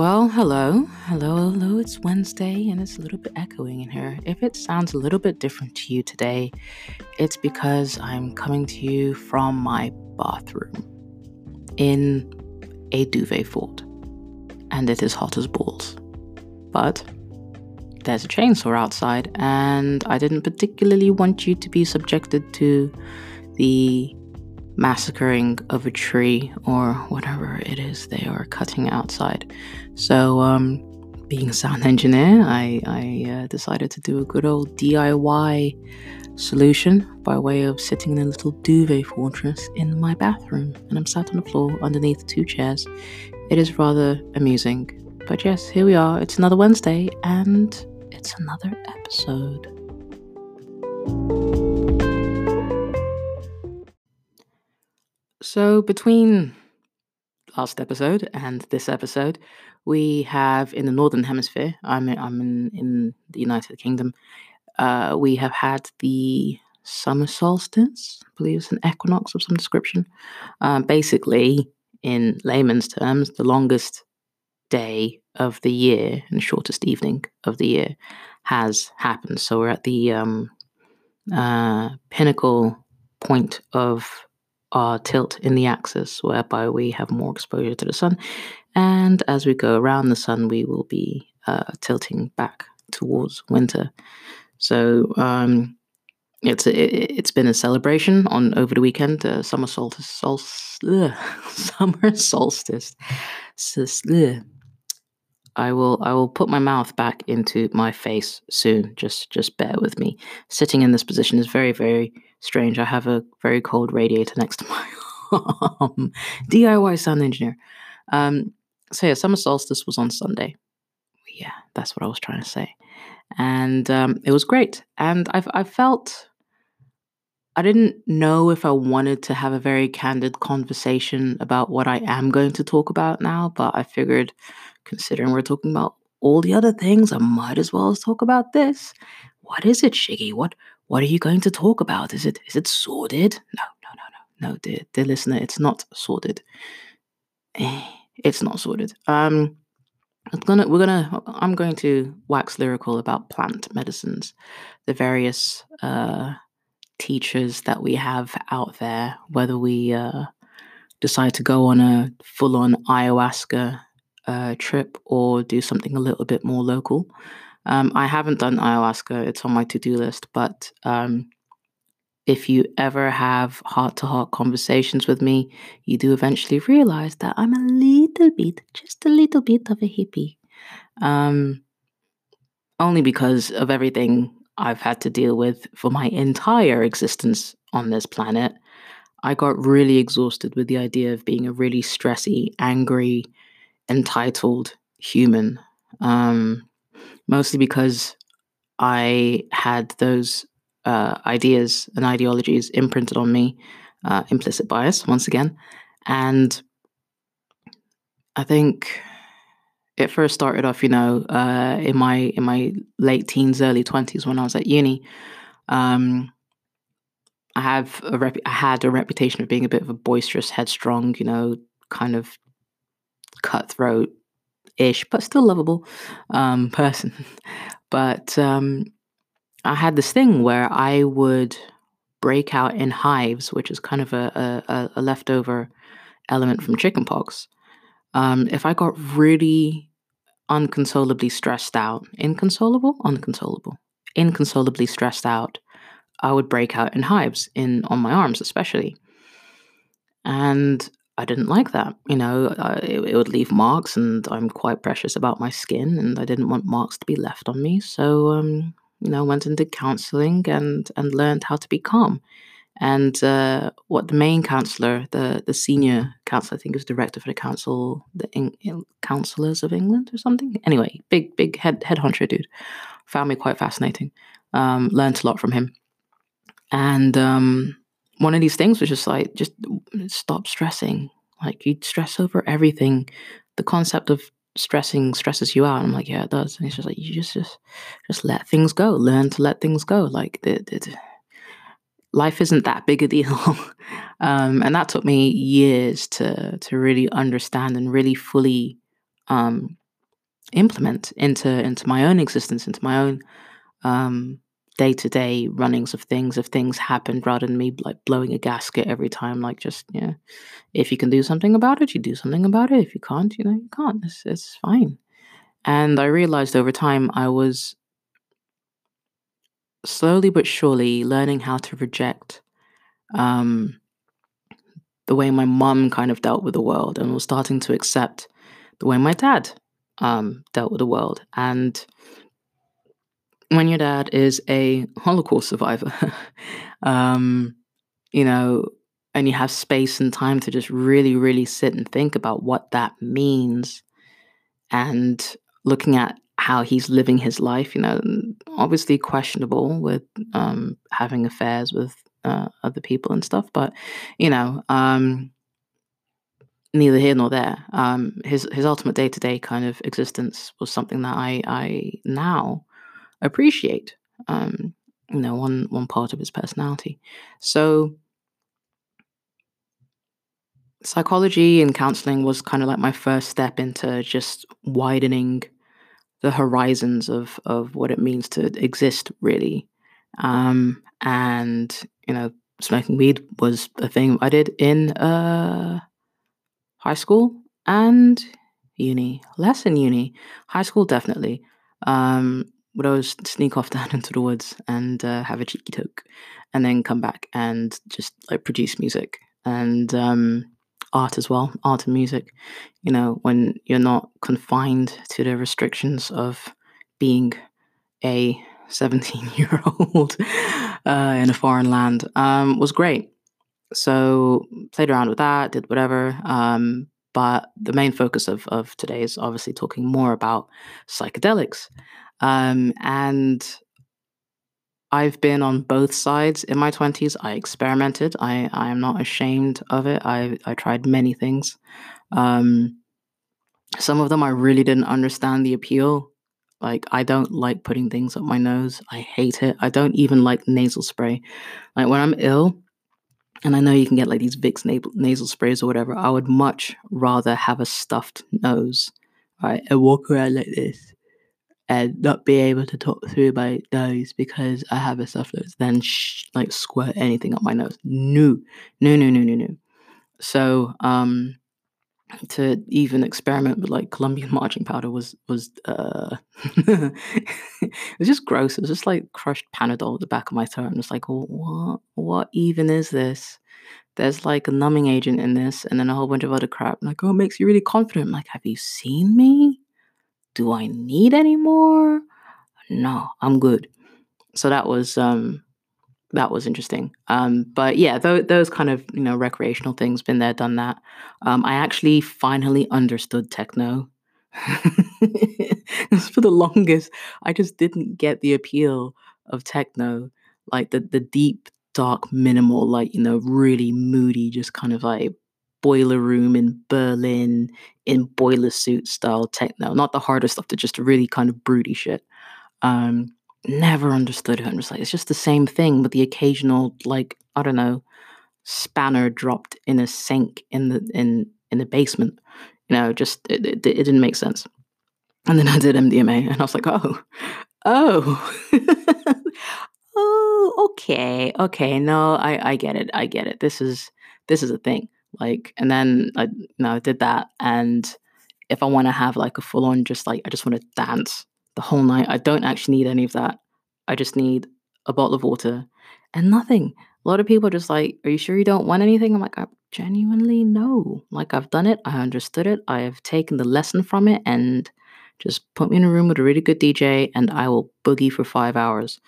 Well, hello. Hello, hello. It's Wednesday and it's a little bit echoing in here. If it sounds a little bit different to you today, it's because I'm coming to you from my bathroom in a duvet fort. And it is hot as balls. But there's a chainsaw outside, and I didn't particularly want you to be subjected to the massacring of a tree or whatever it is they are cutting outside. So, um, being a sound engineer, I, I uh, decided to do a good old DIY solution by way of sitting in a little duvet fortress in my bathroom. And I'm sat on the floor underneath two chairs. It is rather amusing. But yes, here we are. It's another Wednesday and it's another episode. So, between last episode and this episode, we have in the Northern Hemisphere, I'm in, I'm in, in the United Kingdom, uh, we have had the summer solstice, I believe it's an equinox of some description. Uh, basically, in layman's terms, the longest day of the year and shortest evening of the year has happened. So we're at the um, uh, pinnacle point of our tilt in the axis, whereby we have more exposure to the sun. And as we go around the sun, we will be uh, tilting back towards winter. So um, it's it, has been a celebration on over the weekend. Uh, summer solstice, solstice ugh, summer solstice. Ugh. I will I will put my mouth back into my face soon. Just just bear with me. Sitting in this position is very very strange. I have a very cold radiator next to my arm. DIY sound engineer. Um, so yeah, summer solstice was on Sunday. Yeah, that's what I was trying to say, and um, it was great. And I I felt I didn't know if I wanted to have a very candid conversation about what I am going to talk about now, but I figured considering we're talking about all the other things, I might as well talk about this. What is it, Shiggi? What what are you going to talk about? Is it is it sordid? No, no, no, no, no, dear, dear listener, it's not sordid. Eh, it's not sordid. Um, it's gonna we're gonna I'm going to wax lyrical about plant medicines, the various uh, teachers that we have out there, whether we uh, decide to go on a full on ayahuasca uh, trip or do something a little bit more local. Um, I haven't done ayahuasca, it's on my to do list, but um, if you ever have heart to heart conversations with me, you do eventually realize that I'm a little bit, just a little bit of a hippie. Um, only because of everything I've had to deal with for my entire existence on this planet. I got really exhausted with the idea of being a really stressy, angry, entitled human. Um, mostly because I had those uh, ideas and ideologies imprinted on me, uh, implicit bias once again, and I think it first started off, you know, uh, in my in my late teens, early twenties when I was at uni. Um, I have a rep- I had a reputation of being a bit of a boisterous, headstrong, you know, kind of cutthroat ish, but still lovable um, person. but um, I had this thing where I would break out in hives, which is kind of a, a, a leftover element from chickenpox. Um, if I got really unconsolably stressed out, inconsolable, unconsolable, inconsolably stressed out, I would break out in hives in on my arms, especially. And I didn't like that. You know, I, it, it, would leave marks, and I'm quite precious about my skin, and I didn't want marks to be left on me. So, um, you know, went into counselling and and learned how to be calm. And uh, what the main counsellor, the the senior counsellor, I think was director for the council, the in, councillors of England or something. Anyway, big big head head honcho dude, found me quite fascinating. Um, learned a lot from him, and um, one of these things was just like just stop stressing. Like you stress over everything. The concept of stressing stresses you out. And i'm like yeah it does. And it's just like you just just just let things go. Learn to let things go. Like the, the, life isn't that big a deal. Um, and that took me years to to really understand and really fully um, implement into into my own existence, into my own um, day to day runnings of things. If things happened, rather than me like blowing a gasket every time, like just yeah, if you can do something about it, you do something about it. If you can't, you know, you can't. It's it's fine. And I realized over time I was slowly but surely learning how to reject um, the way my mum kind of dealt with the world and was starting to accept the way my dad um, dealt with the world. And when your dad is a Holocaust survivor, um, you know, and you have space and time to just really, really sit and think about what that means and looking at how he's living his life, you know, obviously questionable with um, having affairs with uh, other people and stuff, but you know, um, neither here nor there. Um, his his ultimate day to day kind of existence was something that I I now appreciate. Um, you know, one one part of his personality. So psychology and counseling was kind of like my first step into just widening the horizons of of what it means to exist really um and you know smoking weed was a thing i did in uh high school and uni less in uni high school definitely um would always sneak off down into the woods and uh, have a cheeky toke and then come back and just like produce music and um art as well, art and music. You know, when you're not confined to the restrictions of being a 17 year old uh, in a foreign land um, was great. So played around with that, did whatever. Um, but the main focus of, of today is obviously talking more about psychedelics. Um, and I've been on both sides in my 20s. I experimented. I, I am not ashamed of it. I, I tried many things. Um, some of them I really didn't understand the appeal. Like, I don't like putting things up my nose. I hate it. I don't even like nasal spray. Like, when I'm ill, and I know you can get like these Vicks nasal sprays or whatever, I would much rather have a stuffed nose, right? And walk around like this and not be able to talk through my nose because I have a soft nose, then sh- like squirt anything up my nose. No, no, no, no, no, no. So, um, to even experiment with like Colombian marching powder was was uh, it was just gross. It was just like crushed Panadol at the back of my throat. I'm just like, what? What even is this? There's like a numbing agent in this, and then a whole bunch of other crap. I'm like, oh, it makes you really confident. I'm like, have you seen me? Do I need any more? No, I'm good. So that was um that was interesting. Um, but yeah, th- those kind of you know recreational things, been there, done that. Um, I actually finally understood techno. For the longest, I just didn't get the appeal of techno, like the the deep, dark, minimal, like you know, really moody, just kind of like boiler room in Berlin in boiler suit style techno, not the harder stuff, the just really kind of broody shit. Um, never understood it. I'm just like, it's just the same thing, but the occasional like I don't know spanner dropped in a sink in the in in the basement. You know, just it, it, it didn't make sense. And then I did MDMA, and I was like, oh, oh. oh, okay, okay. No, I, I get it. I get it. This is this is a thing. Like, and then I, you know, I did that. And if I want to have like a full on, just like, I just want to dance the whole night, I don't actually need any of that. I just need a bottle of water and nothing. A lot of people are just like, Are you sure you don't want anything? I'm like, I genuinely no. Like, I've done it. I understood it. I have taken the lesson from it and just put me in a room with a really good DJ and I will boogie for five hours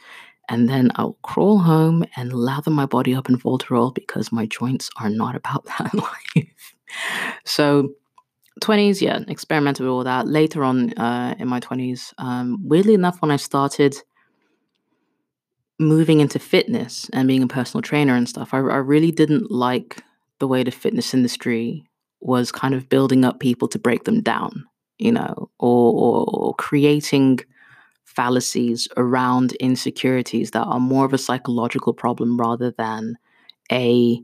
and then I'll crawl home and lather my body up in Voltarol because my joints are not about that life. So, 20s, yeah, experimented with all that. Later on uh, in my 20s, um, weirdly enough, when I started moving into fitness and being a personal trainer and stuff, I, I really didn't like the way the fitness industry was kind of building up people to break them down, you know, or, or, or creating fallacies around insecurities that are more of a psychological problem rather than a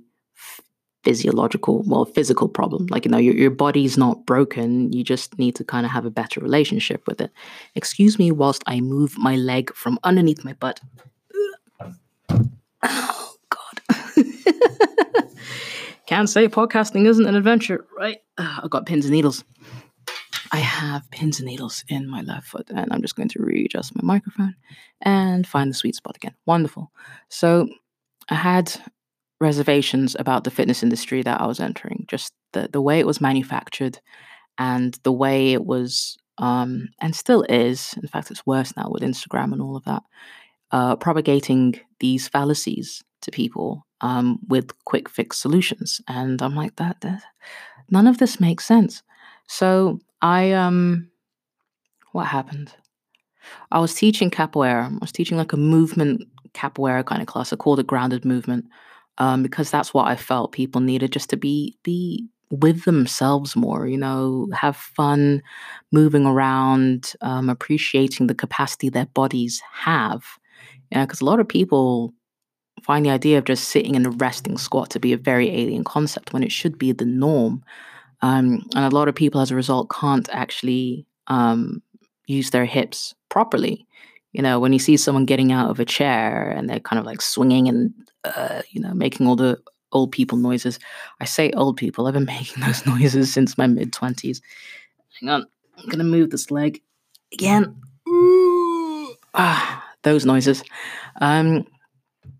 physiological, well, physical problem. Like, you know, your, your body's not broken. You just need to kind of have a better relationship with it. Excuse me whilst I move my leg from underneath my butt. Oh, God. Can't say podcasting isn't an adventure, right? I've got pins and needles. I have pins and needles in my left foot, and I'm just going to readjust my microphone and find the sweet spot again. Wonderful. So I had reservations about the fitness industry that I was entering, just the, the way it was manufactured and the way it was, um, and still is, in fact, it's worse now with Instagram and all of that, uh, propagating these fallacies to people um, with quick fix solutions. And I'm like, that, that none of this makes sense. So I um what happened? I was teaching capoeira. I was teaching like a movement capoeira kind of class. I called it grounded movement um, because that's what I felt people needed just to be be with themselves more. You know, have fun, moving around, um, appreciating the capacity their bodies have. Know, because a lot of people find the idea of just sitting in a resting squat to be a very alien concept when it should be the norm. Um, and a lot of people, as a result, can't actually um, use their hips properly. You know, when you see someone getting out of a chair and they're kind of like swinging and, uh, you know, making all the old people noises. I say old people, I've been making those noises since my mid 20s. Hang on, I'm going to move this leg again. Ooh. Ah, those noises. Um,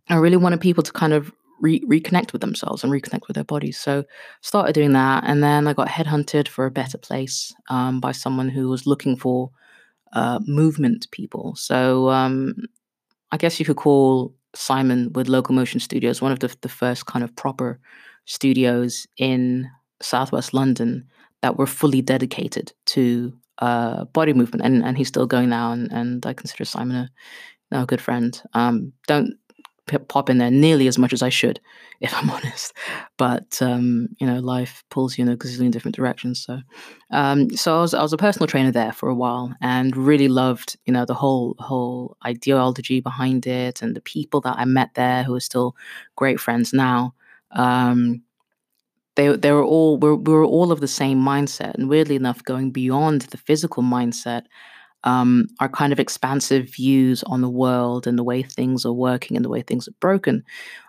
I really wanted people to kind of re- reconnect with themselves and reconnect with their bodies. So started doing that, and then I got headhunted for a better place um, by someone who was looking for uh, movement people. So um, I guess you could call Simon with Locomotion Studios one of the, the first kind of proper studios in Southwest London that were fully dedicated to uh, body movement, and, and he's still going now, and, and I consider Simon a, a good friend. Um, don't pop in there nearly as much as I should, if I'm honest. But um, you know, life pulls you in a gazillion different directions. So, um, so I was I was a personal trainer there for a while, and really loved you know the whole whole ideology behind it, and the people that I met there who are still great friends now. Um, they they were all we we were all of the same mindset, and weirdly enough, going beyond the physical mindset um, our kind of expansive views on the world and the way things are working and the way things are broken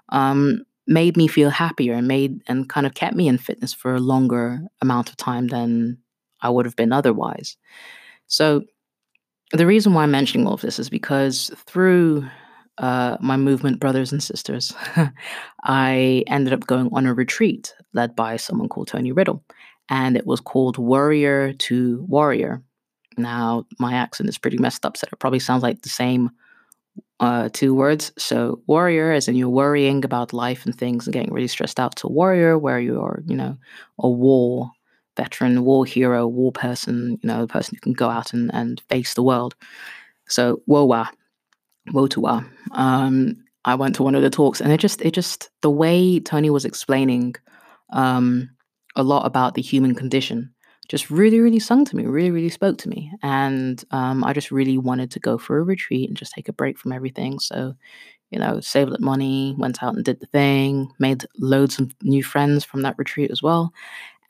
um, made me feel happier and made and kind of kept me in fitness for a longer amount of time than I would have been otherwise. So the reason why I'm mentioning all of this is because through uh, my movement brothers and sisters, I ended up going on a retreat led by someone called Tony Riddle. And it was called Warrior to Warrior. Now, my accent is pretty messed up, so it probably sounds like the same uh, two words. So, warrior, as in you're worrying about life and things and getting really stressed out, to warrior, where you're, you know, a war veteran, war hero, war person, you know, the person who can go out and, and face the world. So, wowa, wotua. Um, I went to one of the talks, and it just, it just, the way Tony was explaining um, a lot about the human condition just really, really sung to me, really, really spoke to me. And um, I just really wanted to go for a retreat and just take a break from everything. So, you know, saved up money, went out and did the thing, made loads of new friends from that retreat as well.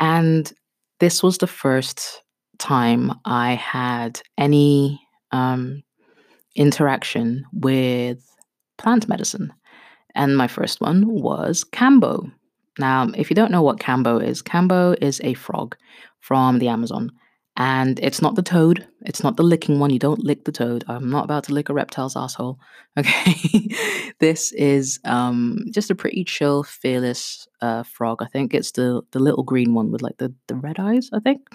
And this was the first time I had any um, interaction with plant medicine. And my first one was Kambo. Now, if you don't know what Kambo is, Kambo is a frog from the Amazon. And it's not the toad. It's not the licking one. You don't lick the toad. I'm not about to lick a reptile's asshole. Okay. this is um, just a pretty chill, fearless uh, frog. I think it's the the little green one with like the, the red eyes, I think.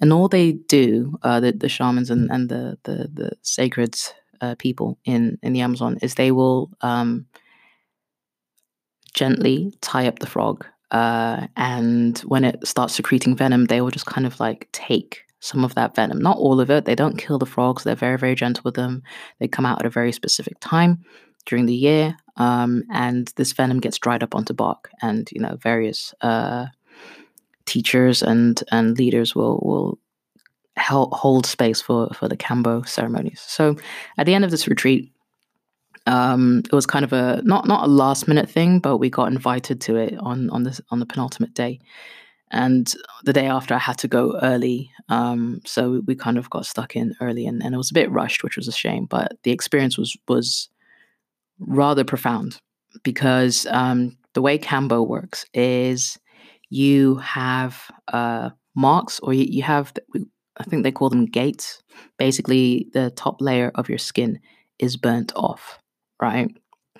And all they do, uh, the, the shamans and, and the, the, the sacred uh, people in, in the Amazon, is they will um, gently tie up the frog uh, and when it starts secreting venom, they will just kind of like take some of that venom. Not all of it. They don't kill the frogs. They're very, very gentle with them. They come out at a very specific time during the year. Um, and this venom gets dried up onto bark. And, you know, various uh, teachers and, and leaders will, will hold space for, for the Kambo ceremonies. So at the end of this retreat, um, it was kind of a not not a last minute thing, but we got invited to it on on the on the penultimate day, and the day after I had to go early, um, so we kind of got stuck in early, and, and it was a bit rushed, which was a shame. But the experience was was rather profound because um, the way Kambo works is you have uh, marks, or you, you have I think they call them gates. Basically, the top layer of your skin is burnt off right?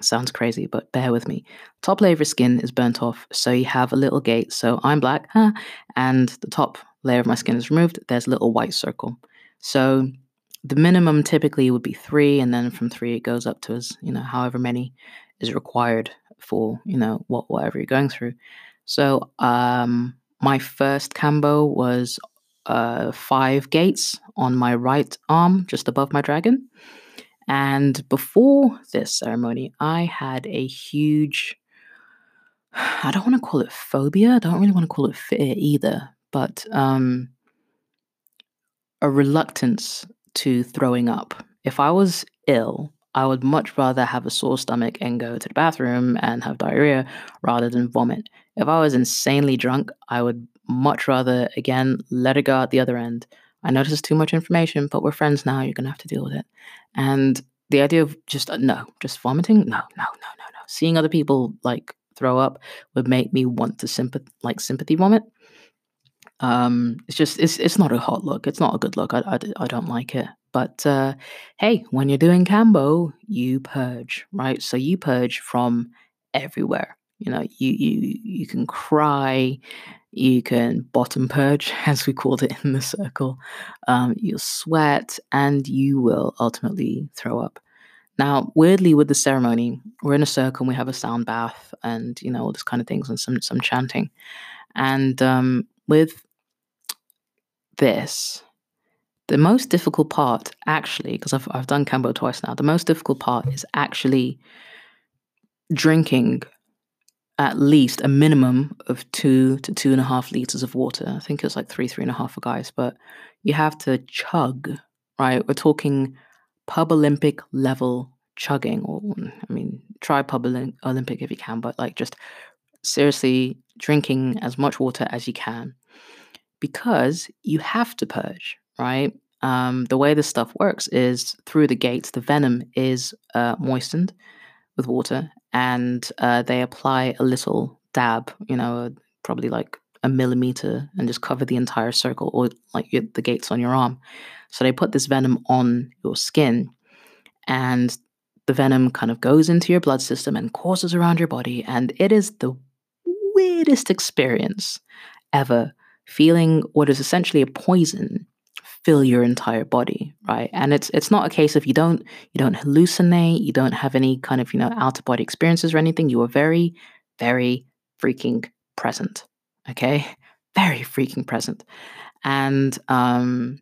Sounds crazy, but bear with me. Top layer of skin is burnt off, so you have a little gate. So I'm black, huh, and the top layer of my skin is removed. There's a little white circle. So the minimum typically would be three, and then from three it goes up to as you know however many is required for you know what whatever you're going through. So um, my first kambo was uh, five gates on my right arm, just above my dragon. And before this ceremony, I had a huge, I don't want to call it phobia, I don't really want to call it fear either, but um, a reluctance to throwing up. If I was ill, I would much rather have a sore stomach and go to the bathroom and have diarrhea rather than vomit. If I was insanely drunk, I would much rather, again, let it go out the other end I know this is too much information, but we're friends now. You're going to have to deal with it. And the idea of just, uh, no, just vomiting? No, no, no, no, no. Seeing other people like throw up would make me want to sympath- like sympathy vomit. Um, it's just, it's, it's not a hot look. It's not a good look. I, I, I don't like it. But uh, hey, when you're doing Kambo, you purge, right? So you purge from everywhere. You know, you you you can cry, you can bottom purge, as we called it in the circle. Um, you'll sweat, and you will ultimately throw up. Now, weirdly, with the ceremony, we're in a circle and we have a sound bath, and you know all this kind of things, and some some chanting. And um, with this, the most difficult part, actually, because I've I've done Kambo twice now, the most difficult part is actually drinking at least a minimum of two to two and a half liters of water. I think it was like three, three and a half for guys, but you have to chug, right? We're talking pub Olympic level chugging, or I mean, try pub Olympic if you can, but like just seriously drinking as much water as you can because you have to purge, right? Um, the way this stuff works is through the gates, the venom is uh, moistened with water and uh, they apply a little dab, you know, probably like a millimeter, and just cover the entire circle or like the gates on your arm. So they put this venom on your skin, and the venom kind of goes into your blood system and courses around your body, and it is the weirdest experience ever. Feeling what is essentially a poison fill your entire body, right? And it's it's not a case of you don't you don't hallucinate, you don't have any kind of, you know, out of body experiences or anything. You are very, very freaking present. Okay? Very freaking present. And um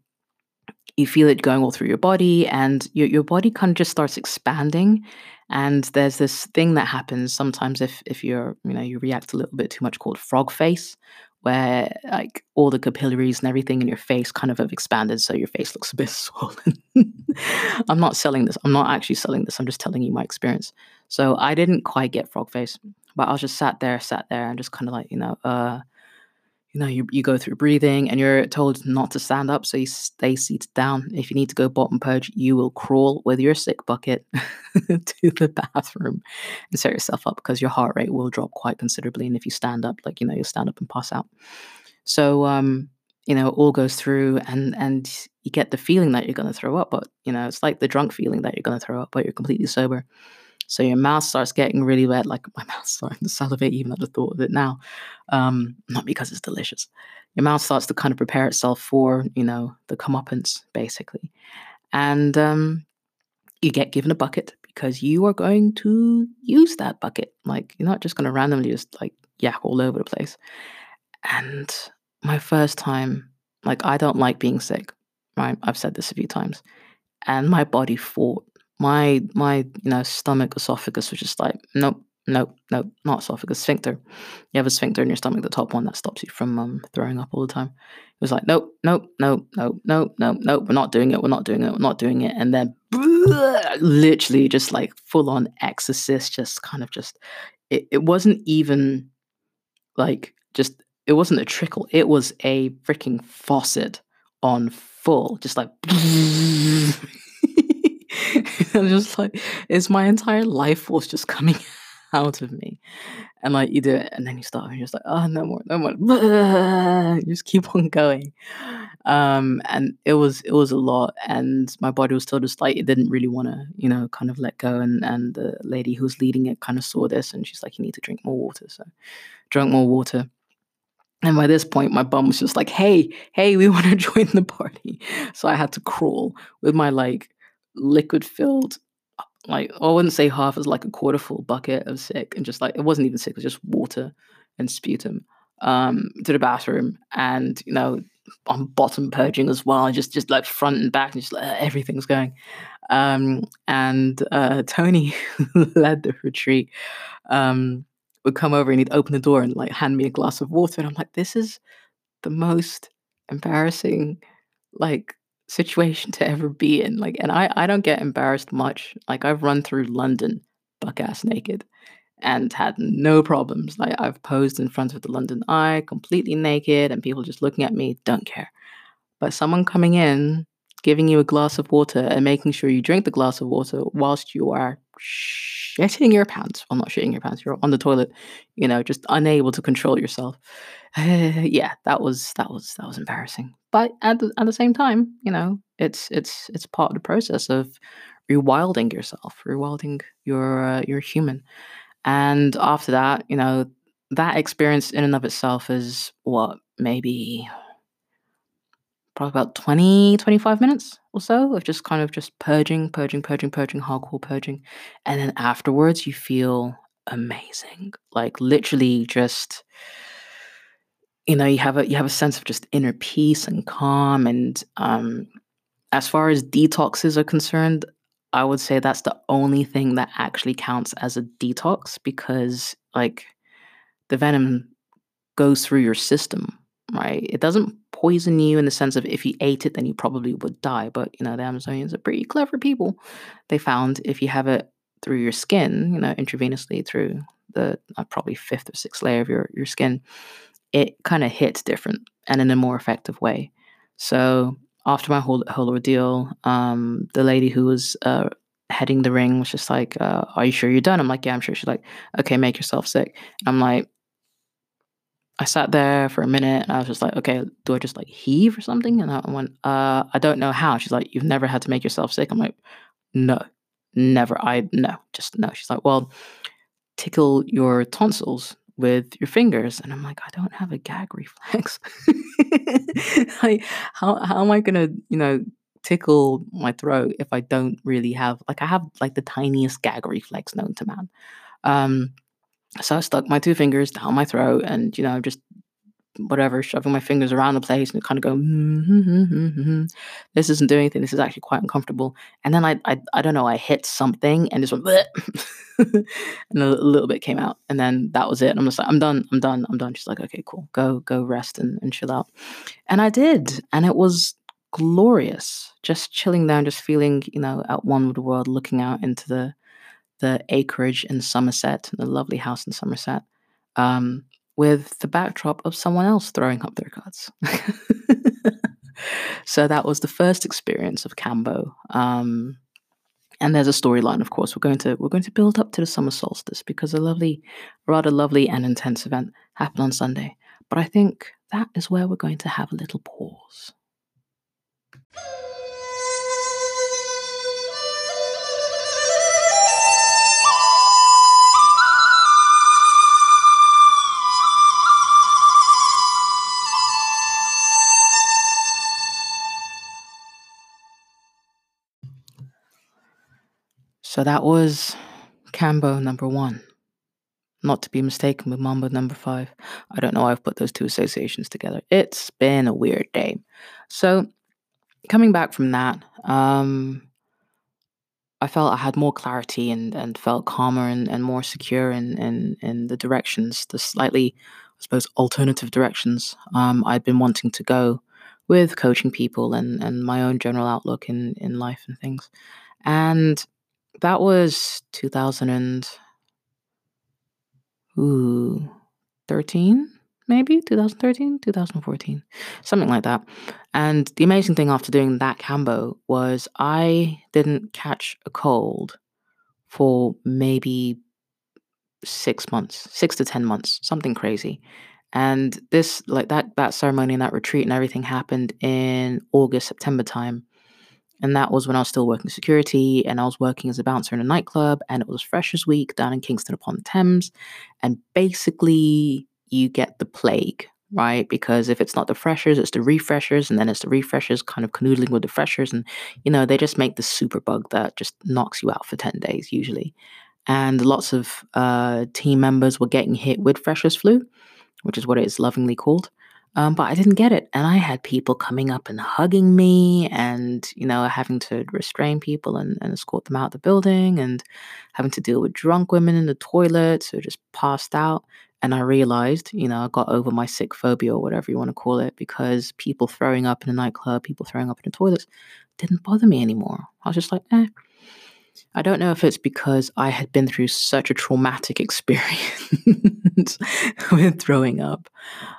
you feel it going all through your body and your your body kind of just starts expanding and there's this thing that happens sometimes if if you're you know you react a little bit too much called frog face where like all the capillaries and everything in your face kind of have expanded so your face looks a bit swollen. I'm not selling this. I'm not actually selling this. I'm just telling you my experience. So I didn't quite get frog face, but I was just sat there, sat there and just kind of like, you know, uh you know, you, you go through breathing and you're told not to stand up, so you stay seated down. If you need to go bottom purge, you will crawl with your sick bucket to the bathroom and set yourself up because your heart rate will drop quite considerably. And if you stand up, like, you know, you'll stand up and pass out. So, um, you know, it all goes through and and you get the feeling that you're going to throw up, but, you know, it's like the drunk feeling that you're going to throw up, but you're completely sober. So your mouth starts getting really wet. Like my mouth's starting to salivate even at the thought of it now. Um, not because it's delicious. Your mouth starts to kind of prepare itself for, you know, the comeuppance, basically. And um, you get given a bucket because you are going to use that bucket. Like you're not just going to randomly just like yak all over the place. And my first time, like I don't like being sick. Right? I've said this a few times. And my body fought my my you know stomach esophagus was just like nope nope nope not esophagus sphincter. You have a sphincter in your stomach the top one that stops you from um, throwing up all the time. It was like nope nope nope nope nope nope nope we're not doing it we're not doing it we're not doing it. And then literally just like full on exorcist, just kind of just it, it wasn't even like just it wasn't a trickle, it was a freaking faucet on full, just like I'm just like it's my entire life force just coming out of me. And like you do it and then you stop and you're just like, oh no more, no more. Just keep on going. Um and it was it was a lot and my body was still just like it didn't really want to, you know, kind of let go and and the lady who's leading it kind of saw this and she's like, You need to drink more water. So drank more water. And by this point, my bum was just like, hey, hey, we want to join the party. So I had to crawl with my like liquid filled like I wouldn't say half as like a quarter full bucket of sick and just like it wasn't even sick, it was just water and sputum um to the bathroom and you know I'm bottom purging as well, and just just like front and back and just like, everything's going. Um and uh Tony led the retreat um would come over and he'd open the door and like hand me a glass of water and I'm like this is the most embarrassing like situation to ever be in. Like, and I, I don't get embarrassed much. Like, I've run through London buck ass naked and had no problems. Like, I've posed in front of the London Eye completely naked and people just looking at me, don't care. But someone coming in, giving you a glass of water and making sure you drink the glass of water whilst you are shitting your pants. Well, not shitting your pants, you're on the toilet, you know, just unable to control yourself. yeah, that was that was that was embarrassing. But at the, at the same time, you know, it's it's it's part of the process of rewilding yourself, rewilding your uh, your human. And after that, you know, that experience in and of itself is what maybe probably about 20 25 minutes or so of just kind of just purging purging purging purging hardcore purging. And then afterwards you feel amazing. Like literally just you know you have a you have a sense of just inner peace and calm. And um as far as detoxes are concerned i would say that's the only thing that actually counts as a detox because like the venom goes through your system right? It doesn't poison you in the sense of if you ate it then you probably would die but you know the amazonians are pretty clever people they found if you have it through your skin you know intravenously through the uh, probably fifth or sixth layer of your, your skin it kind of hits different and in a more effective way. So after my whole whole ordeal, um, the lady who was uh, heading the ring was just like, uh, "Are you sure you're done?" I'm like, "Yeah, I'm sure." She's like, "Okay, make yourself sick." And I'm like, I sat there for a minute and I was just like, "Okay, do I just like heave or something?" And I went, uh, "I don't know how." She's like, "You've never had to make yourself sick." I'm like, "No, never. I no, just no." She's like, "Well." Tickle your tonsils with your fingers. And I'm like, I don't have a gag reflex. like, how, how am I going to, you know, tickle my throat if I don't really have, like, I have like the tiniest gag reflex known to man. Um, so I stuck my two fingers down my throat and, you know, just whatever, shoving my fingers around the place and kind of go, mm-hmm, this isn't doing anything. This is actually quite uncomfortable. And then I, I, I don't know, I hit something and just went, and a, little bit came out. And then that was it. And I'm just like, I'm done. I'm done. I'm done. She's like, okay, cool. Go, go rest and, and chill out. And I did. And it was glorious. Just chilling there and just feeling, you know, at one with the world, looking out into the, the acreage in Somerset, the lovely house in Somerset. Um, with the backdrop of someone else throwing up their cards. so that was the first experience of Kambo. Um, and there's a storyline, of course. We're going to we're going to build up to the summer solstice because a lovely, rather lovely and intense event happened on Sunday. But I think that is where we're going to have a little pause. So that was Kambo number one. Not to be mistaken with Mambo number five. I don't know why I've put those two associations together. It's been a weird day. So coming back from that, um, I felt I had more clarity and, and felt calmer and, and more secure in, in, in the directions, the slightly, I suppose, alternative directions um, I'd been wanting to go with coaching people and, and my own general outlook in, in life and things. And that was 2013, maybe 2013, 2014, something like that. And the amazing thing after doing that Kambo was I didn't catch a cold for maybe six months, six to 10 months, something crazy. And this, like that, that ceremony and that retreat and everything happened in August, September time. And that was when I was still working security and I was working as a bouncer in a nightclub and it was Freshers Week down in Kingston upon Thames. And basically, you get the plague, right? Because if it's not the freshers, it's the refreshers, and then it's the refreshers kind of canoodling with the freshers. And, you know, they just make the super bug that just knocks you out for 10 days usually. And lots of uh, team members were getting hit with freshers flu, which is what it is lovingly called. Um, but I didn't get it. And I had people coming up and hugging me and, you know, having to restrain people and, and escort them out the building and having to deal with drunk women in the toilets who just passed out. And I realized, you know, I got over my sick phobia or whatever you want to call it because people throwing up in a nightclub, people throwing up in the toilets didn't bother me anymore. I was just like, eh. I don't know if it's because I had been through such a traumatic experience with throwing up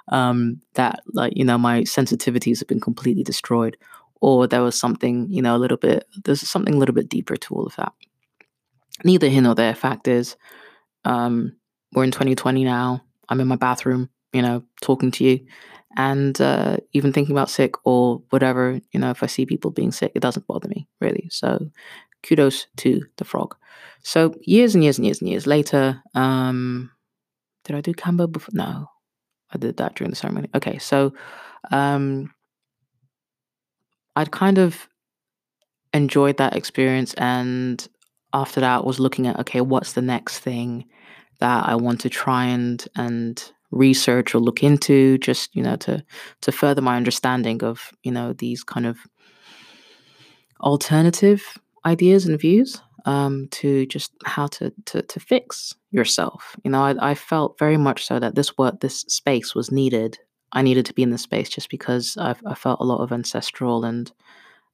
um, that, like, you know, my sensitivities have been completely destroyed, or there was something, you know, a little bit, there's something a little bit deeper to all of that. Neither here nor there. Fact is, um, we're in 2020 now. I'm in my bathroom, you know, talking to you. And uh, even thinking about sick or whatever, you know, if I see people being sick, it doesn't bother me really. So kudos to the frog. So years and years and years and years later, um, did I do Kambo before? No, I did that during the ceremony. Okay, so um, I'd kind of enjoyed that experience, and after that, was looking at okay, what's the next thing that I want to try and and research or look into, just you know, to to further my understanding of you know these kind of alternative ideas and views um, to just how to, to to fix yourself. You know, I, I felt very much so that this work, this space was needed. I needed to be in this space just because I've, I felt a lot of ancestral and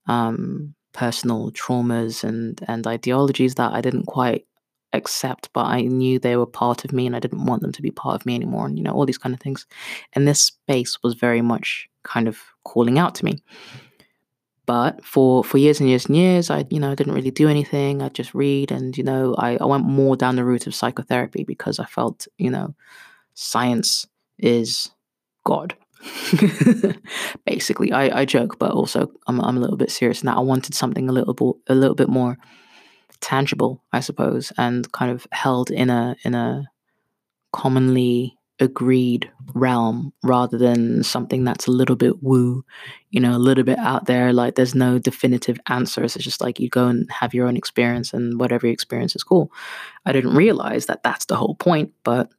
um, personal traumas and and ideologies that I didn't quite accept, but I knew they were part of me and I didn't want them to be part of me anymore. And you know, all these kind of things. And this space was very much kind of calling out to me. But for for years and years and years, I you know didn't really do anything. I just read, and you know I, I went more down the route of psychotherapy because I felt you know science is God. Basically, I, I joke, but also I'm I'm a little bit serious now. I wanted something a little bit a little bit more tangible, I suppose, and kind of held in a in a commonly agreed realm rather than something that's a little bit woo, you know, a little bit out there. Like there's no definitive answers. It's just like you go and have your own experience and whatever experience is cool. I didn't realize that that's the whole point, but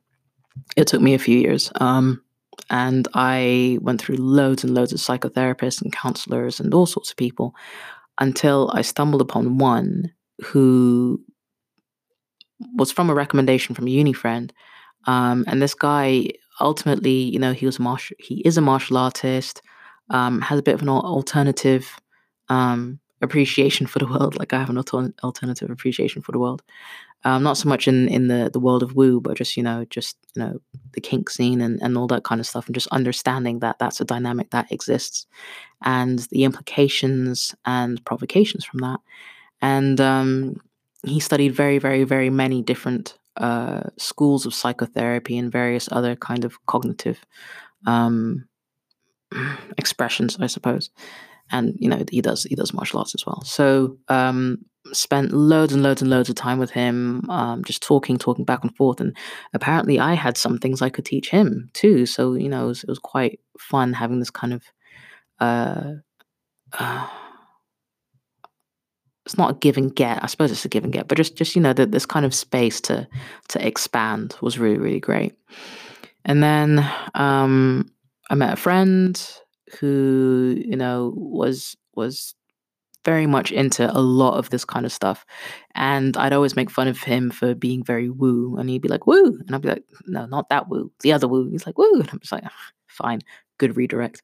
it took me a few years. Um, and I went through loads and loads of psychotherapists and counselors and all sorts of people until I stumbled upon one who was from a recommendation from a uni friend um, and this guy, ultimately, you know, he was martial, he is a martial artist, um, has a bit of an alternative um, appreciation for the world. Like I have an alter- alternative appreciation for the world. Um, not so much in, in the, the world of woo, but just, you know, just, you know, the kink scene and, and all that kind of stuff. And just understanding that that's a dynamic that exists and the implications and provocations from that. And um, he studied very, very, very many different uh, schools of psychotherapy and various other kind of cognitive um, expressions, I suppose. And you know he does he does martial arts as well. So um, spent loads and loads and loads of time with him, um, just talking, talking back and forth. And apparently, I had some things I could teach him too. So you know, it was, it was quite fun having this kind of uh, not a give and get. I suppose it's a give and get, but just just you know that this kind of space to to expand was really really great. And then um, I met a friend who you know was was very much into a lot of this kind of stuff, and I'd always make fun of him for being very woo, and he'd be like woo, and I'd be like no, not that woo, the other woo. He's like woo, and I'm just like fine, good redirect,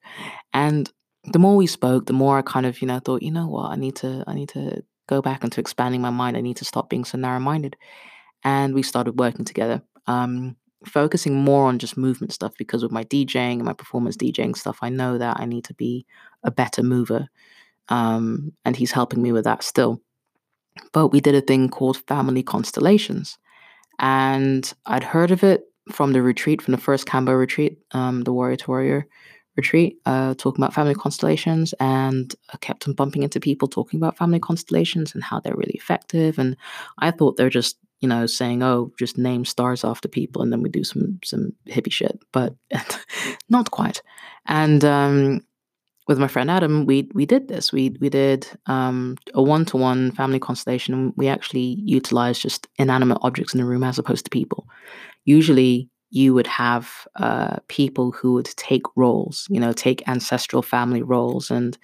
and the more we spoke, the more I kind of, you know, thought, you know what, I need to, I need to go back into expanding my mind. I need to stop being so narrow minded. And we started working together, um, focusing more on just movement stuff because with my DJing and my performance DJing stuff, I know that I need to be a better mover. Um, and he's helping me with that still. But we did a thing called Family Constellations. And I'd heard of it from the retreat, from the first Kambo retreat, um, the Warrior to Warrior retreat, uh, talking about family constellations. And I kept on bumping into people talking about family constellations and how they're really effective. And I thought they're just, you know, saying, oh, just name stars after people and then we do some some hippie shit. But not quite. And um, with my friend Adam, we we did this. We we did um, a one to one family constellation. We actually utilized just inanimate objects in the room as opposed to people. Usually, you would have uh, people who would take roles, you know, take ancestral family roles, and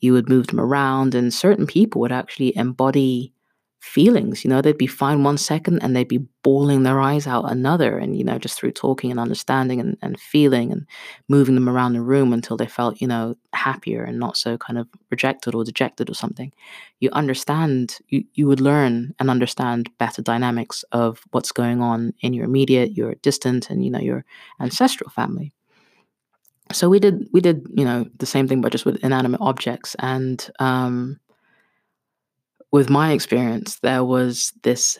you would move them around. And certain people would actually embody feelings. You know, they'd be fine one second and they'd be bawling their eyes out another. And, you know, just through talking and understanding and, and feeling and moving them around the room until they felt, you know, happier and not so kind of rejected or dejected or something. You understand, you, you would learn and understand better dynamics of what's going on in your immediate, your distant, and, you know, your ancestral family. So we did we did you know the same thing but just with inanimate objects and um, with my experience, there was this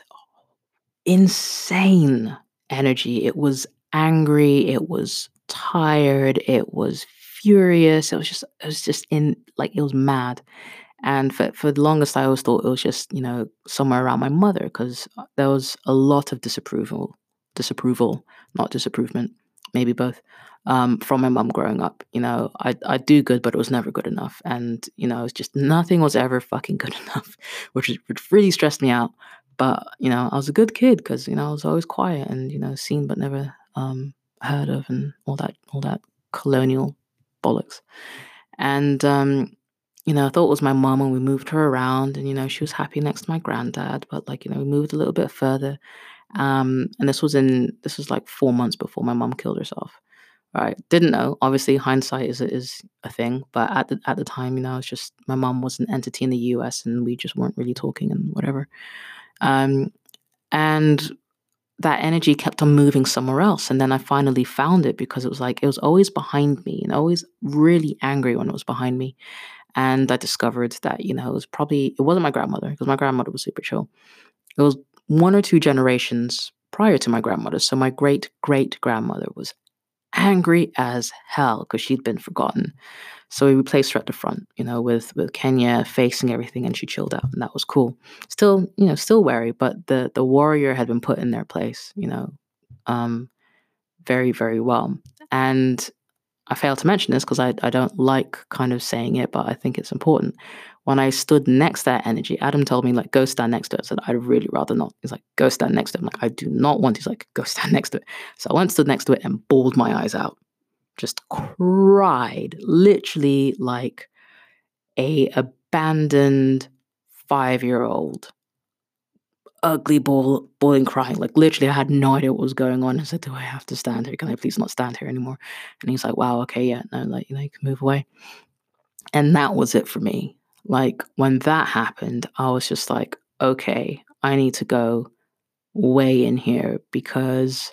insane energy. It was angry, it was tired, it was furious. It was just it was just in like it was mad. And for for the longest I always thought it was just, you know, somewhere around my mother because uh, there was a lot of disapproval, disapproval, not disapproval, maybe both um, from my mum growing up. You know, I I do good, but it was never good enough, and you know, it's just nothing was ever fucking good enough, which which really stressed me out. But you know, I was a good kid because you know I was always quiet and you know seen but never um, heard of, and all that all that colonial bollocks. And um, you know, I thought it was my mum, and we moved her around, and you know, she was happy next to my granddad. But like, you know, we moved a little bit further, um, and this was in this was like four months before my mum killed herself. Right. Didn't know. Obviously, hindsight is is a thing, but at the at the time, you know, it's just my mom was an entity in the U.S. and we just weren't really talking and whatever. Um, and that energy kept on moving somewhere else, and then I finally found it because it was like it was always behind me and always really angry when it was behind me. And I discovered that you know it was probably it wasn't my grandmother because my grandmother was super chill. It was one or two generations prior to my grandmother. So my great great grandmother was angry as hell because she'd been forgotten. So we replaced her at the front, you know, with with Kenya facing everything, and she chilled out, and that was cool. Still, you know, still wary, but the the warrior had been put in their place, you know, um, very very well. And I failed to mention this because I I don't like kind of saying it, but I think it's important when I stood next to that energy, Adam told me, like, go stand next to it. I said, I'd really rather not. He's like, go stand next to it. I'm like, I do not want. He's like, go stand next to it. So I went, stood next to it, and bawled my eyes out. Just cried, literally like a abandoned five year old, ugly ball, bawling, crying. Like literally, I had no idea what was going on. I said, "Do I have to stand here? Can I please not stand here anymore?" And he's like, "Wow, okay, yeah, no, like you know, you can move away." And that was it for me. Like when that happened, I was just like, okay, I need to go way in here because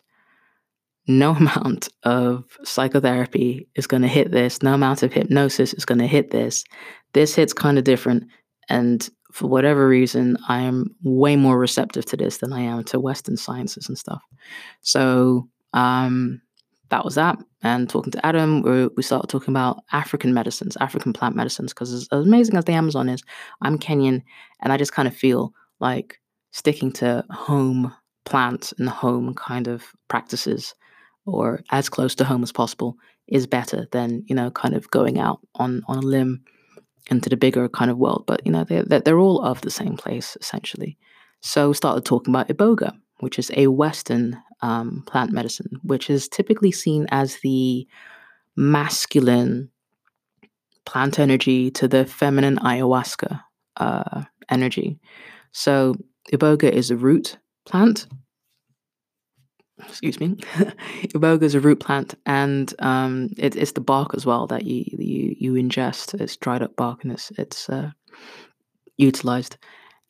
no amount of psychotherapy is going to hit this. No amount of hypnosis is going to hit this. This hits kind of different. And for whatever reason, I am way more receptive to this than I am to Western sciences and stuff. So, um, that was that. And talking to Adam, we, we started talking about African medicines, African plant medicines, because as, as amazing as the Amazon is, I'm Kenyan, and I just kind of feel like sticking to home plants and home kind of practices, or as close to home as possible, is better than you know kind of going out on on a limb into the bigger kind of world. But you know they're they're all of the same place essentially. So we started talking about iboga, which is a Western um, plant medicine, which is typically seen as the masculine plant energy to the feminine ayahuasca uh, energy. So, iboga is a root plant. Excuse me. iboga is a root plant, and um, it, it's the bark as well that you you you ingest. It's dried up bark, and it's it's uh, utilized.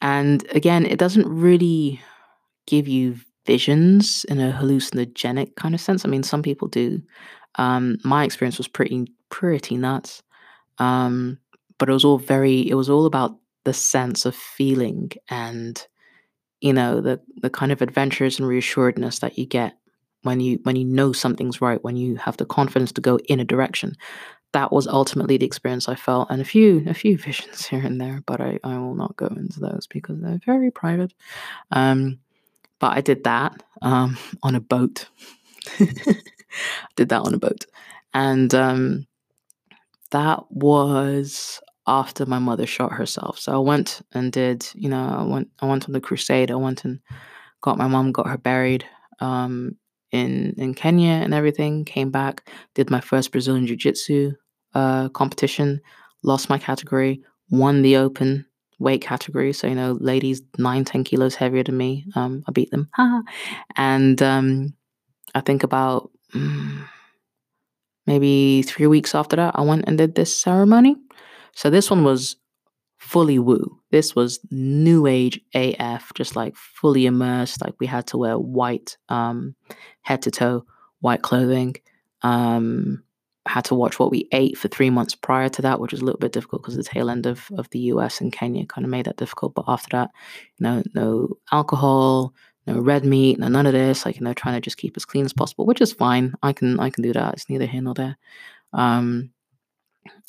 And again, it doesn't really give you visions in a hallucinogenic kind of sense. I mean, some people do. Um, my experience was pretty pretty nuts. Um, but it was all very it was all about the sense of feeling and you know the the kind of adventures and reassuredness that you get when you when you know something's right when you have the confidence to go in a direction that was ultimately the experience i felt and a few a few visions here and there but i i will not go into those because they're very private um but i did that um on a boat did that on a boat and um that was after my mother shot herself. So I went and did, you know, I went I went on the crusade. I went and got my mom, got her buried um, in in Kenya and everything. Came back, did my first Brazilian Jiu Jitsu uh, competition, lost my category, won the open weight category. So you know, ladies nine ten kilos heavier than me. Um, I beat them, and um, I think about. Mm, maybe three weeks after that, I went and did this ceremony. So this one was fully woo. This was new age AF, just like fully immersed. Like we had to wear white, um, head to toe, white clothing. Um, had to watch what we ate for three months prior to that, which was a little bit difficult because the tail end of, of the US and Kenya kind of made that difficult. But after that, you know, no alcohol, no red meat, no none of this. Like, you know, trying to just keep as clean as possible, which is fine. I can I can do that. It's neither here nor there. Um,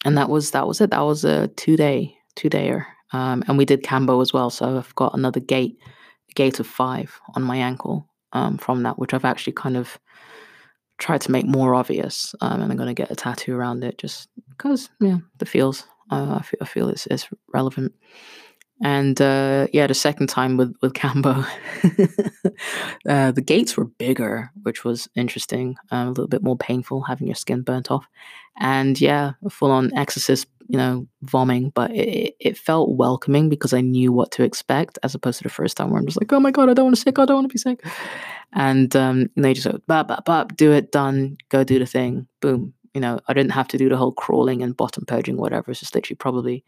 and that was that was it. That was a two day two dayer, um, and we did Kambo as well. So I've got another gate, gate of five on my ankle um, from that, which I've actually kind of tried to make more obvious, um, and I'm going to get a tattoo around it just because yeah, the feels. Uh, I feel, I feel it's, it's relevant. And uh, yeah, the second time with with Kambo, uh, the gates were bigger, which was interesting, um, a little bit more painful having your skin burnt off, and yeah, full on exorcist, you know, vomiting. But it, it felt welcoming because I knew what to expect, as opposed to the first time where I'm just like, oh my god, I don't want to sick, I don't want to be sick, and um, they just go, bop, bop, bop, do it, done, go do the thing, boom. You know, I didn't have to do the whole crawling and bottom purging, whatever. It's just literally probably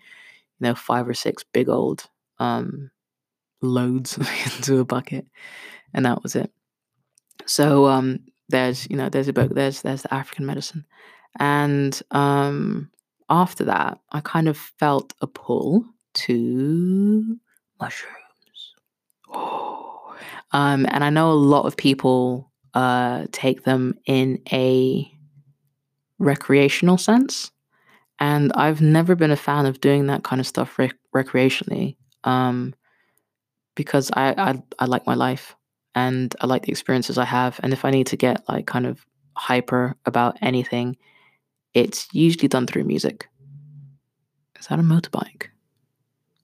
you know, five or six big old um, loads into a bucket, and that was it. So um, there's you know there's a book there's there's the African medicine, and um, after that I kind of felt a pull to mushrooms. Um, and I know a lot of people uh, take them in a recreational sense. And I've never been a fan of doing that kind of stuff rec- recreationally um, because I, I, I like my life and I like the experiences I have. And if I need to get like kind of hyper about anything, it's usually done through music. Is that a motorbike?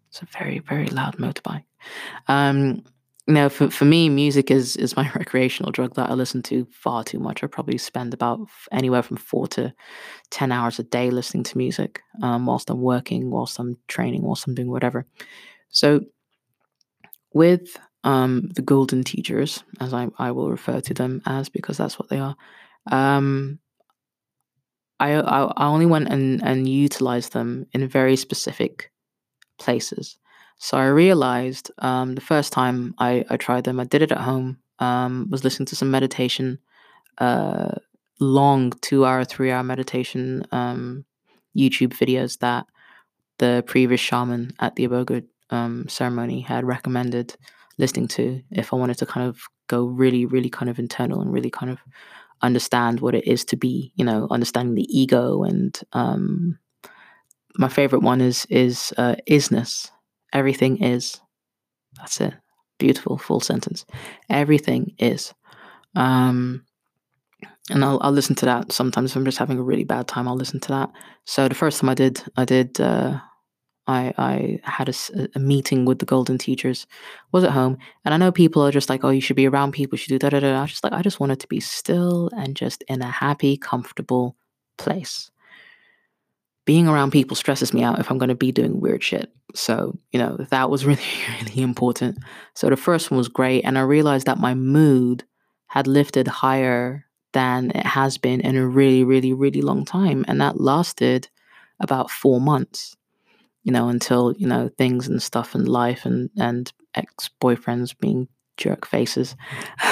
It's a very, very loud motorbike. Um, know, for, for me, music is is my recreational drug that I listen to far too much. I probably spend about anywhere from four to ten hours a day listening to music, um, whilst I'm working, whilst I'm training, whilst I'm doing whatever. So, with um, the golden teachers, as I, I will refer to them as because that's what they are, um, I, I I only went and and utilized them in very specific places. So I realized um, the first time I, I tried them, I did it at home. Um, was listening to some meditation, uh, long two hour, three hour meditation um, YouTube videos that the previous shaman at the Iboga um, ceremony had recommended listening to if I wanted to kind of go really, really kind of internal and really kind of understand what it is to be, you know, understanding the ego and um, my favorite one is is uh, isness Everything is. That's it. Beautiful full sentence. Everything is. Um, and I'll, I'll listen to that sometimes if I'm just having a really bad time. I'll listen to that. So the first time I did, I did. Uh, I I had a, a, meeting with the golden teachers. Was at home, and I know people are just like, "Oh, you should be around people. You should do da da da." I was just like, I just wanted to be still and just in a happy, comfortable place being around people stresses me out if I'm going to be doing weird shit. So, you know, that was really, really important. So the first one was great. And I realized that my mood had lifted higher than it has been in a really, really, really long time. And that lasted about four months. you know, until, you know, things and stuff and life and, and ex boyfriends being jerk faces.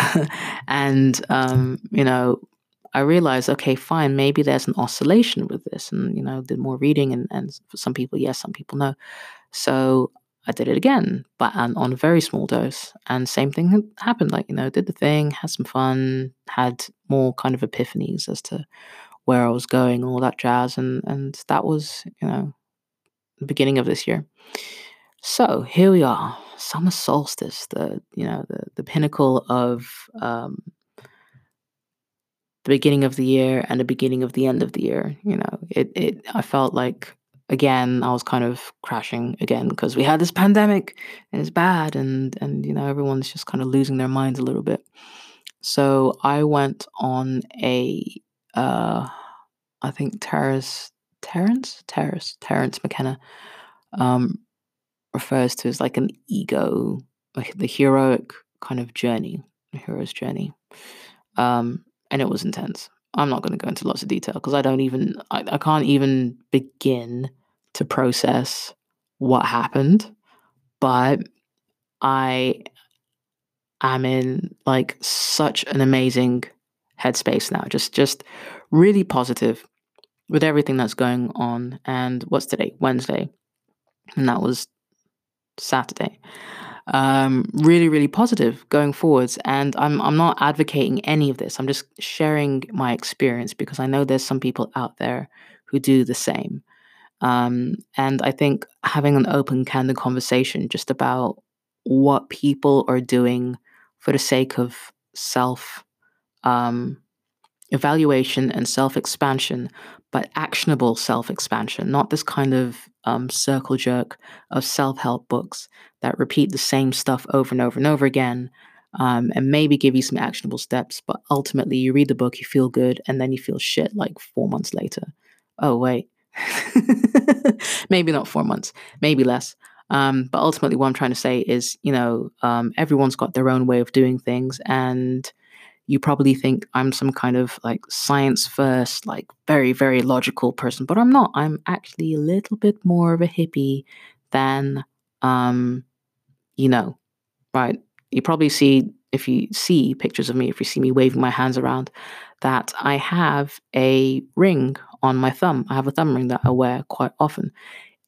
and, um, you know, I realized, okay, fine, maybe there's an oscillation with this. And, you know, did more reading and, and some people, yes, some people no. So I did it again, but on a very small dose. And same thing happened. Like, you know, did the thing, had some fun, had more kind of epiphanies as to where I was going all that jazz. And, and that was, you know, the beginning of this year. So here we are, summer solstice, the, you know, the, the pinnacle of um, the beginning of the year and the beginning of the end of the year. You know, it, it, I felt like again, I was kind of crashing again because we had this pandemic and it's bad, and and you know everyone's just kind of losing their minds a little bit. So I went on a, uh, I think Terrace, Terence, Terrace, Terence McKenna, um, refers to as like an ego, like the heroic kind of journey, hero's journey, um, and it was intense. I'm not going to go into lots of detail because I don't even, I, I can't even begin to process what happened, but I am in like such an amazing headspace now. Just just really positive with everything that's going on. And what's today? Wednesday. And that was Saturday. Um, really, really positive going forwards. And I'm I'm not advocating any of this. I'm just sharing my experience because I know there's some people out there who do the same. Um, and I think having an open, candid conversation just about what people are doing for the sake of self um, evaluation and self expansion, but actionable self expansion, not this kind of um, circle jerk of self help books that repeat the same stuff over and over and over again. Um, and maybe give you some actionable steps, but ultimately you read the book, you feel good, and then you feel shit like four months later. Oh, wait, maybe not four months, maybe less. Um, but ultimately, what I'm trying to say is, you know, um, everyone's got their own way of doing things, and you probably think I'm some kind of like science first, like very, very logical person, but I'm not. I'm actually a little bit more of a hippie than, um, you know, right? You probably see if you see pictures of me, if you see me waving my hands around, that I have a ring on my thumb. I have a thumb ring that I wear quite often.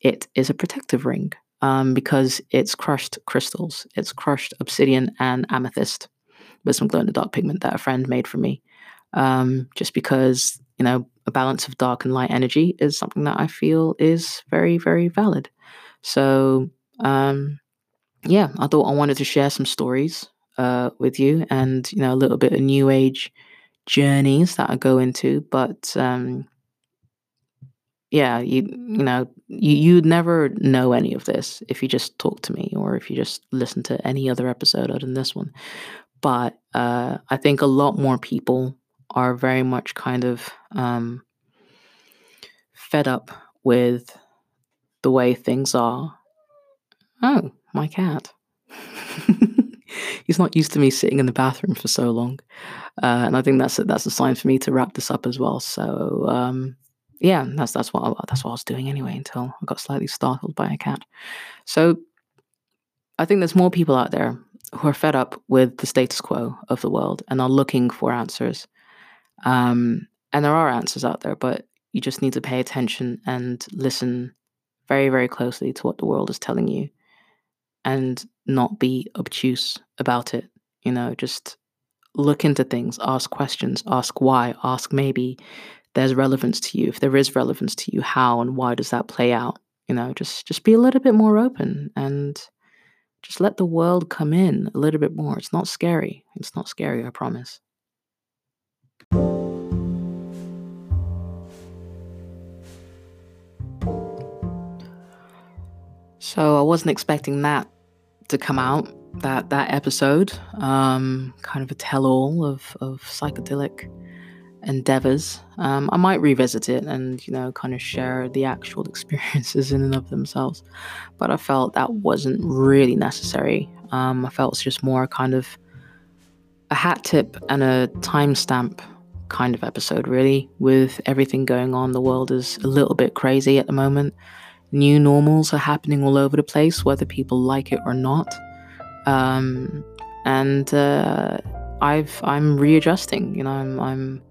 It is a protective ring um, because it's crushed crystals. It's crushed obsidian and amethyst with some glow in the dark pigment that a friend made for me. Um, just because, you know, a balance of dark and light energy is something that I feel is very, very valid. So, um, yeah, I thought I wanted to share some stories uh, with you and, you know, a little bit of new age journeys that I go into. But um, yeah, you you know, you you'd never know any of this if you just talk to me or if you just listen to any other episode other than this one. But uh, I think a lot more people are very much kind of um, fed up with the way things are. Oh, my cat. He's not used to me sitting in the bathroom for so long, uh, and I think that's a, that's a sign for me to wrap this up as well. So um, yeah, that's that's what I, that's what I was doing anyway until I got slightly startled by a cat. So I think there's more people out there who are fed up with the status quo of the world and are looking for answers. Um, and there are answers out there, but you just need to pay attention and listen very, very closely to what the world is telling you and not be obtuse about it. You know, just look into things, ask questions, ask why, ask maybe, there's relevance to you if there is relevance to you how and why does that play out you know just just be a little bit more open and just let the world come in a little bit more. It's not scary. It's not scary i promise. So i wasn't expecting that to come out that that episode. Um kind of a tell-all of of psychedelic endeavors. Um, I might revisit it and, you know, kind of share the actual experiences in and of themselves. But I felt that wasn't really necessary. Um, I felt it's just more kind of a hat tip and a timestamp kind of episode, really, with everything going on. The world is a little bit crazy at the moment. new normals are happening all over the place, whether people like it or not. Um, and uh, I've I'm readjusting. You know, I'm I'm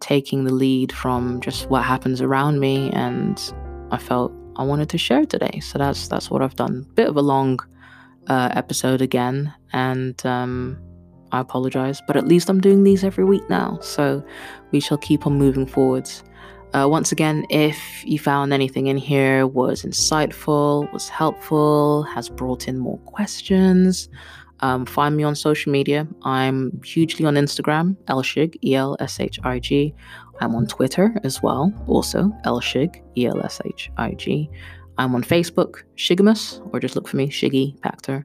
taking the lead from just what happens around me, and I felt I wanted to share today. So that's that's what I've done. Bit of a long uh, episode again, and um, I apologize, but at least I'm doing these every week now. So we shall keep on moving forwards. Uh, once again, if you found anything in here was insightful, was helpful, has brought in more questions, um, find me on social media. I'm hugely on Instagram, Elshig, E L S H I G. I'm on Twitter as well, also Elshig, E L S H I G. I'm on Facebook, Shiggimus, or just look for me, Shiggi Pactor.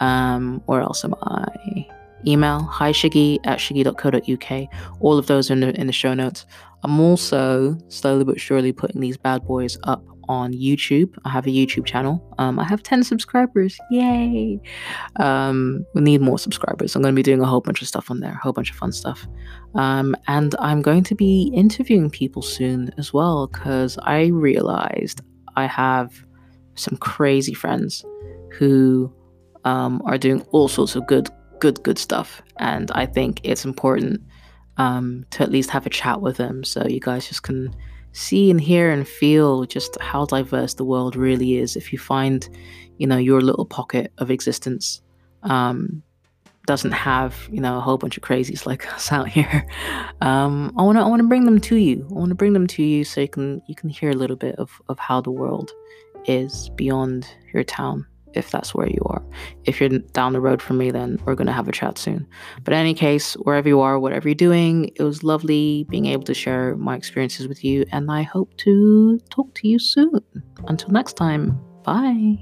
Um, or else am I? Email, hi Shiggi at shiggi.co.uk. All of those are in the, in the show notes. I'm also slowly but surely putting these bad boys up on YouTube. I have a YouTube channel. Um, I have 10 subscribers. Yay! Um, we need more subscribers. I'm going to be doing a whole bunch of stuff on there, a whole bunch of fun stuff. Um, and I'm going to be interviewing people soon as well because I realized I have some crazy friends who um, are doing all sorts of good, good, good stuff. And I think it's important um, to at least have a chat with them so you guys just can see and hear and feel just how diverse the world really is if you find you know your little pocket of existence um, doesn't have you know a whole bunch of crazies like us out here. Um, i want to i want to bring them to you. I want to bring them to you so you can you can hear a little bit of of how the world is beyond your town if that's where you are. If you're down the road from me, then we're going to have a chat soon. But in any case, wherever you are, whatever you're doing, it was lovely being able to share my experiences with you, and I hope to talk to you soon. Until next time, bye.